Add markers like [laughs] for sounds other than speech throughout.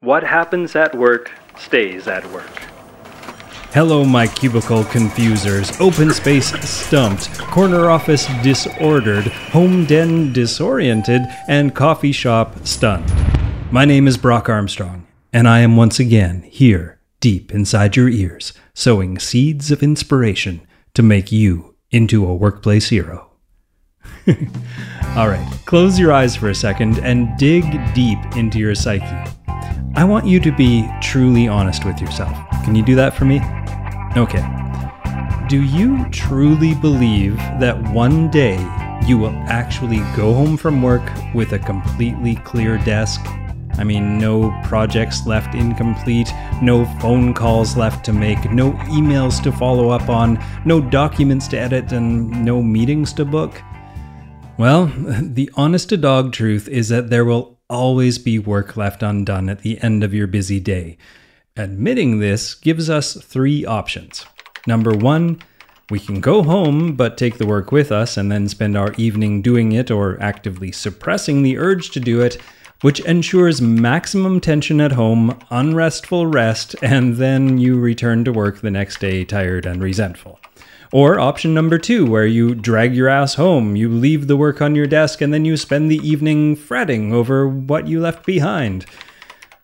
What happens at work stays at work. Hello, my cubicle confusers, open space stumped, corner office disordered, home den disoriented, and coffee shop stunned. My name is Brock Armstrong, and I am once again here, deep inside your ears, sowing seeds of inspiration to make you into a workplace hero. [laughs] All right, close your eyes for a second and dig deep into your psyche. I want you to be truly honest with yourself. Can you do that for me? Okay. Do you truly believe that one day you will actually go home from work with a completely clear desk? I mean, no projects left incomplete, no phone calls left to make, no emails to follow up on, no documents to edit, and no meetings to book? Well, [laughs] the honest to dog truth is that there will always be work left undone at the end of your busy day. Admitting this gives us three options. Number one, we can go home but take the work with us and then spend our evening doing it or actively suppressing the urge to do it, which ensures maximum tension at home, unrestful rest, and then you return to work the next day tired and resentful. Or option number two, where you drag your ass home, you leave the work on your desk, and then you spend the evening fretting over what you left behind.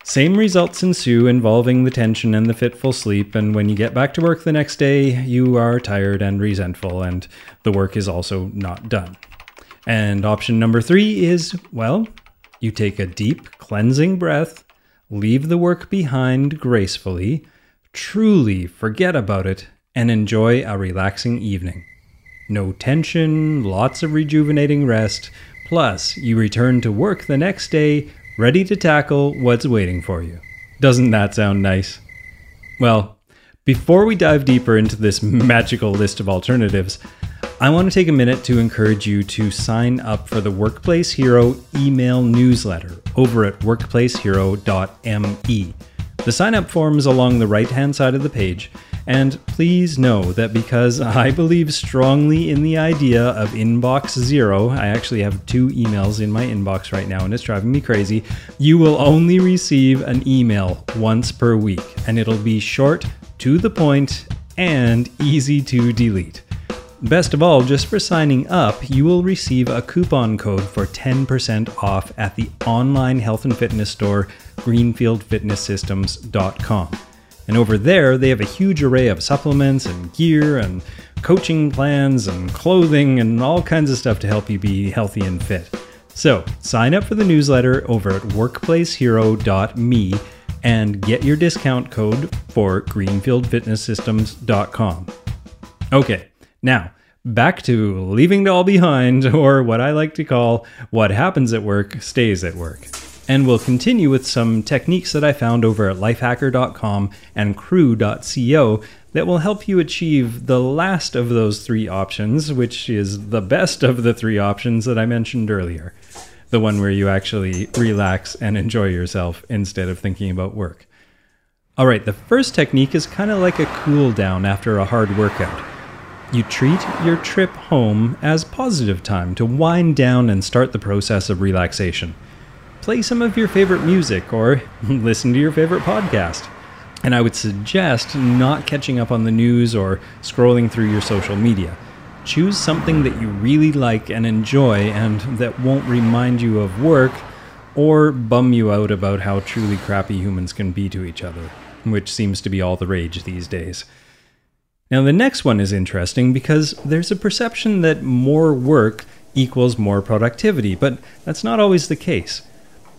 Same results ensue involving the tension and the fitful sleep, and when you get back to work the next day, you are tired and resentful, and the work is also not done. And option number three is well, you take a deep, cleansing breath, leave the work behind gracefully, truly forget about it, and enjoy a relaxing evening. No tension, lots of rejuvenating rest, plus, you return to work the next day ready to tackle what's waiting for you. Doesn't that sound nice? Well, before we dive deeper into this magical list of alternatives, I want to take a minute to encourage you to sign up for the Workplace Hero email newsletter over at workplacehero.me. The sign up form is along the right hand side of the page, and please know that because [laughs] I believe strongly in the idea of inbox zero, I actually have two emails in my inbox right now and it's driving me crazy. You will only receive an email once per week, and it'll be short, to the point, and easy to delete. Best of all, just for signing up, you will receive a coupon code for 10% off at the online health and fitness store, greenfieldfitnesssystems.com. And over there, they have a huge array of supplements and gear and coaching plans and clothing and all kinds of stuff to help you be healthy and fit. So, sign up for the newsletter over at workplacehero.me and get your discount code for greenfieldfitnesssystems.com. Okay, now back to leaving it all behind, [laughs] or what I like to call what happens at work stays at work. And we'll continue with some techniques that I found over at lifehacker.com and crew.co that will help you achieve the last of those three options, which is the best of the three options that I mentioned earlier. The one where you actually relax and enjoy yourself instead of thinking about work. All right, the first technique is kind of like a cool down after a hard workout. You treat your trip home as positive time to wind down and start the process of relaxation play some of your favorite music or [laughs] listen to your favorite podcast. And I would suggest not catching up on the news or scrolling through your social media. Choose something that you really like and enjoy and that won't remind you of work or bum you out about how truly crappy humans can be to each other, which seems to be all the rage these days. Now, the next one is interesting because there's a perception that more work equals more productivity, but that's not always the case.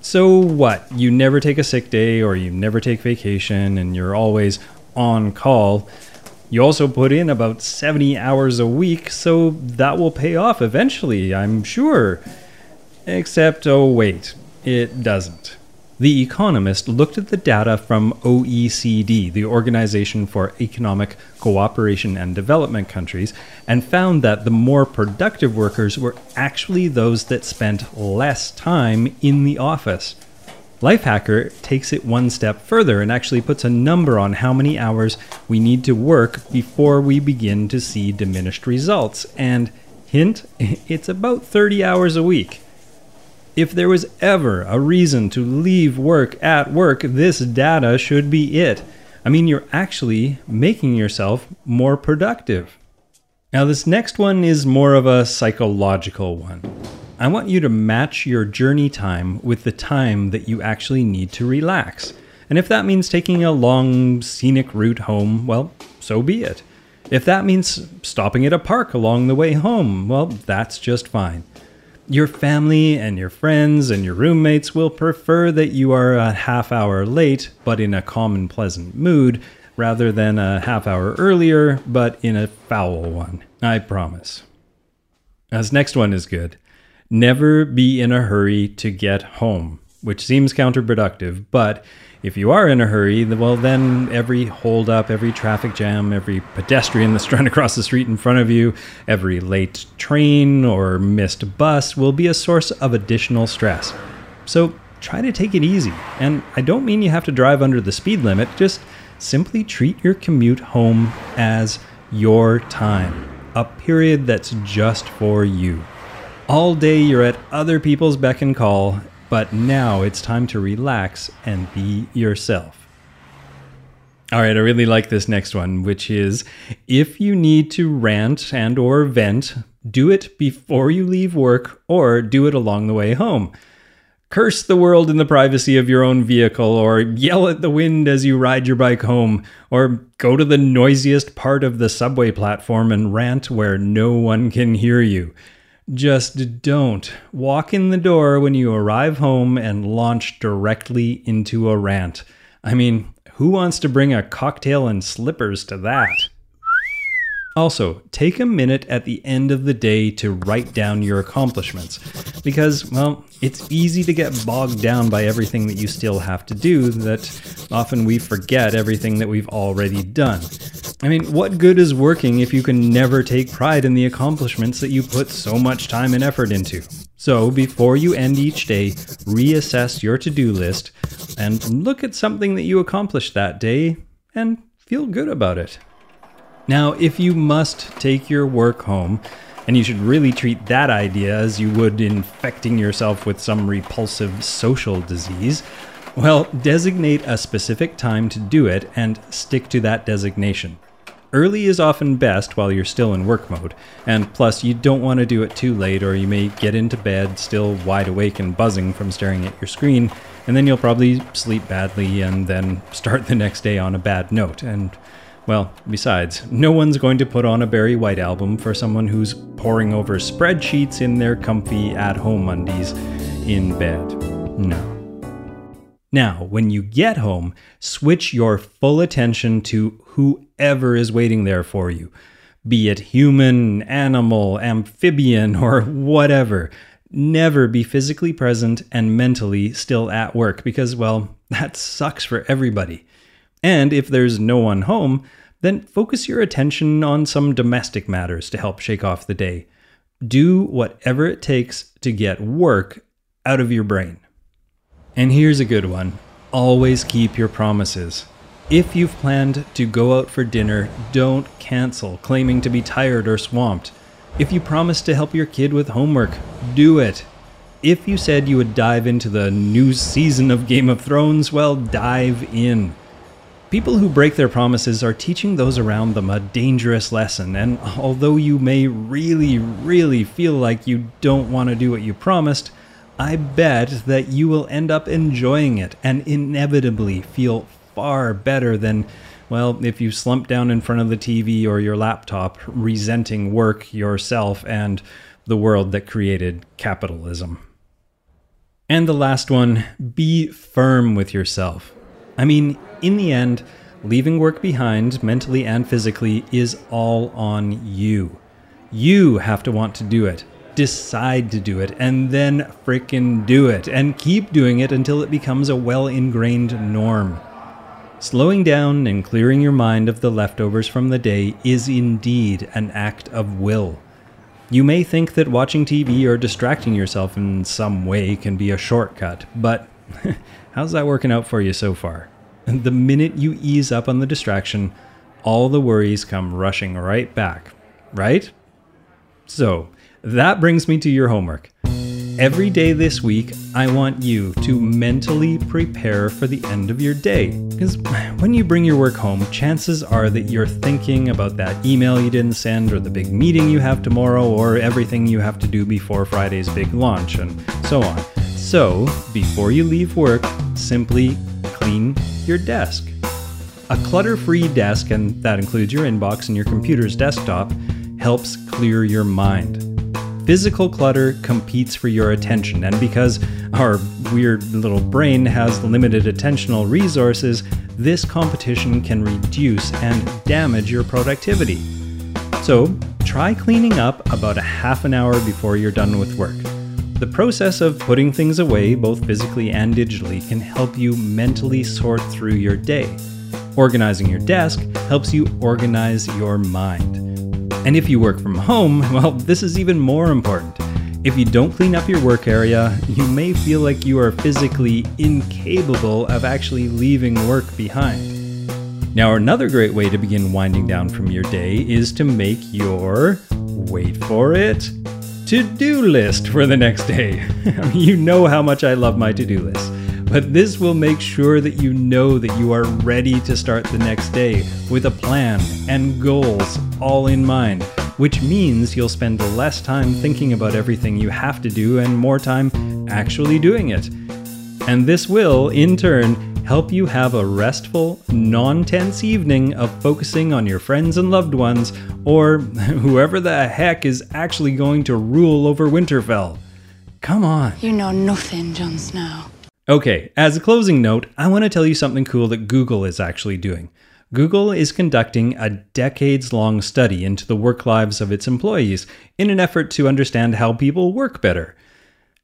So what? You never take a sick day or you never take vacation and you're always on call. You also put in about 70 hours a week, so that will pay off eventually, I'm sure. Except, oh wait, it doesn't. The Economist looked at the data from OECD, the Organization for Economic Cooperation and Development countries, and found that the more productive workers were actually those that spent less time in the office. Lifehacker takes it one step further and actually puts a number on how many hours we need to work before we begin to see diminished results. And hint, [laughs] it's about 30 hours a week. If there was ever a reason to leave work at work, this data should be it. I mean, you're actually making yourself more productive. Now, this next one is more of a psychological one. I want you to match your journey time with the time that you actually need to relax. And if that means taking a long scenic route home, well, so be it. If that means stopping at a park along the way home, well, that's just fine. Your family and your friends and your roommates will prefer that you are a half hour late, but in a calm and pleasant mood, rather than a half hour earlier, but in a foul one. I promise. This next one is good. Never be in a hurry to get home, which seems counterproductive, but if you are in a hurry, well, then every holdup, every traffic jam, every pedestrian [laughs] that's trying to cross the street in front of you, every late train or missed bus will be a source of additional stress. So try to take it easy. And I don't mean you have to drive under the speed limit, just simply treat your commute home as your time, a period that's just for you. All day you're at other people's beck and call, but now it's time to relax and be yourself. All right, I really like this next one, which is if you need to rant and or vent, do it before you leave work or do it along the way home curse the world in the privacy of your own vehicle, or yell at the wind as you ride your bike home, or go to the noisiest part of the subway platform and rant where no one can hear you. Just don't walk in the door when you arrive home and launch directly into a rant. I mean, who wants to bring a cocktail and slippers to that? Also, take a minute at the end of the day to write down your accomplishments because, well, it's easy to get bogged down by everything that you still have to do that often we forget everything that we've already done. I mean, what good is working if you can never take pride in the accomplishments that you put so much time and effort into? So, before you end each day, reassess your to do list and look at something that you accomplished that day and feel good about it. Now, if you must take your work home, and you should really treat that idea as you would infecting yourself with some repulsive social disease, well, designate a specific time to do it and stick to that designation. Early is often best while you're still in work mode, and plus, you don't want to do it too late or you may get into bed still wide awake and buzzing from staring at your screen, and then you'll probably sleep badly and then [laughs] start the next day on a bad note. And well, besides, no one's going to put on a Barry White album for someone who's poring over spreadsheets in their comfy at home undies in bed. No. Now, when you get home, switch your full attention to whoever is waiting there for you, be it human, animal, amphibian, [laughs] or whatever. Never be physically present and mentally still at work because, well, [laughs] that sucks for everybody. And if there's no one home, then focus your attention on some domestic matters to help shake off the day. Do whatever it takes to get work out of your brain. And here's a good one always keep your promises. If you've planned to go out for dinner, don't cancel, claiming to be tired or swamped. If you promised to help your kid with homework, do it. If you said you would dive into the new season of Game of Thrones, well, dive in. People who break their promises are teaching those around them a dangerous lesson, and although you may really, really feel like you don't want to do what you promised, I bet that you will end up enjoying it and inevitably feel far better than, well, if you slump down in front of the TV or your laptop, resenting work, yourself, and the world that created capitalism. And the last one be firm with yourself. I mean, in the end, leaving work behind, mentally and physically, is all on you. You have to want to do it, decide to do it, and then frickin' do it, and keep doing it until it becomes a well ingrained norm. Slowing down and clearing your mind of the leftovers from the day is indeed an act of will. You may think that watching TV or distracting yourself in some way can be a shortcut, but [laughs] how's that working out for you so far? The minute you ease up on the distraction, all the worries come rushing right back, right? So, that brings me to your homework. Every day this week, I want you to mentally prepare for the end of your day. Because when you bring your work home, chances are that you're thinking about that email you didn't send, or the big meeting you have tomorrow, or everything you have to do before Friday's big launch, and so on. So, before you leave work, simply clean your desk. A clutter free desk, and that includes your inbox and your computer's desktop, helps clear your mind. Physical clutter competes for your attention, and because our weird little brain has limited attentional resources, this competition can reduce and damage your productivity. So, try cleaning up about a half an hour before you're done with work. The process of putting things away, both physically and digitally, can help you mentally sort through your day. Organizing your desk helps you organize your mind. And if you work from home, [laughs] well, this is even more important. If you don't clean up your work area, you may feel like you are physically incapable of actually leaving work behind. Now, another great way to begin winding down from your day is to make your, wait for it, to do list for the next day. [laughs] you know how much I love my to do list but this will make sure that you know that you are ready to start the next day with a plan and goals all in mind, which means you'll spend less time thinking about everything you have to do and more time actually doing it. And this will, in turn, help you have a restful, non tense evening of focusing on your friends and loved ones, or [laughs] whoever the heck is actually going to rule over Winterfell. Come on. You know nothing, Jon Snow. Okay, as a closing note, I want to tell you something cool that Google is actually doing. Google is conducting a decades long study into the work lives of its employees in an effort to understand how people work better.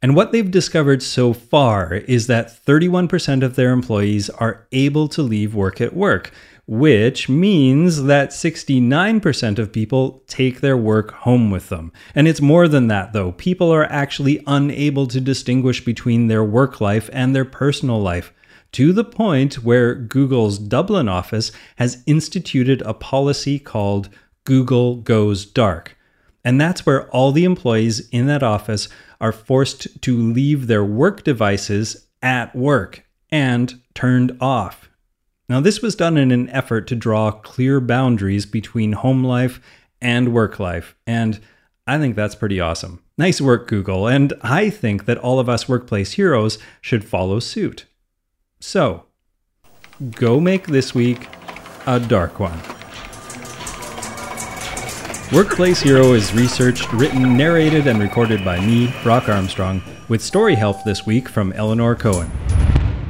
And what they've discovered so far is that 31% of their employees are able to leave work at work, which means that 69% of people take their work home with them. And it's more than that, though. People are actually unable to distinguish between their work life and their personal life. To the point where Google's Dublin office has instituted a policy called Google Goes Dark. And that's where all the employees in that office are forced to leave their work devices at work and turned off. Now, this was done in an effort to draw clear boundaries between home life and work life, and I think that's pretty awesome. Nice work, Google, and I think that all of us workplace heroes should follow suit. So, go make this week a dark one. Workplace Hero is researched, written, narrated, and recorded by me, Brock Armstrong, with story help this week from Eleanor Cohen.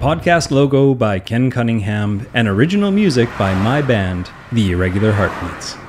Podcast logo by Ken Cunningham, and original music by my band, The Irregular Heartbeats.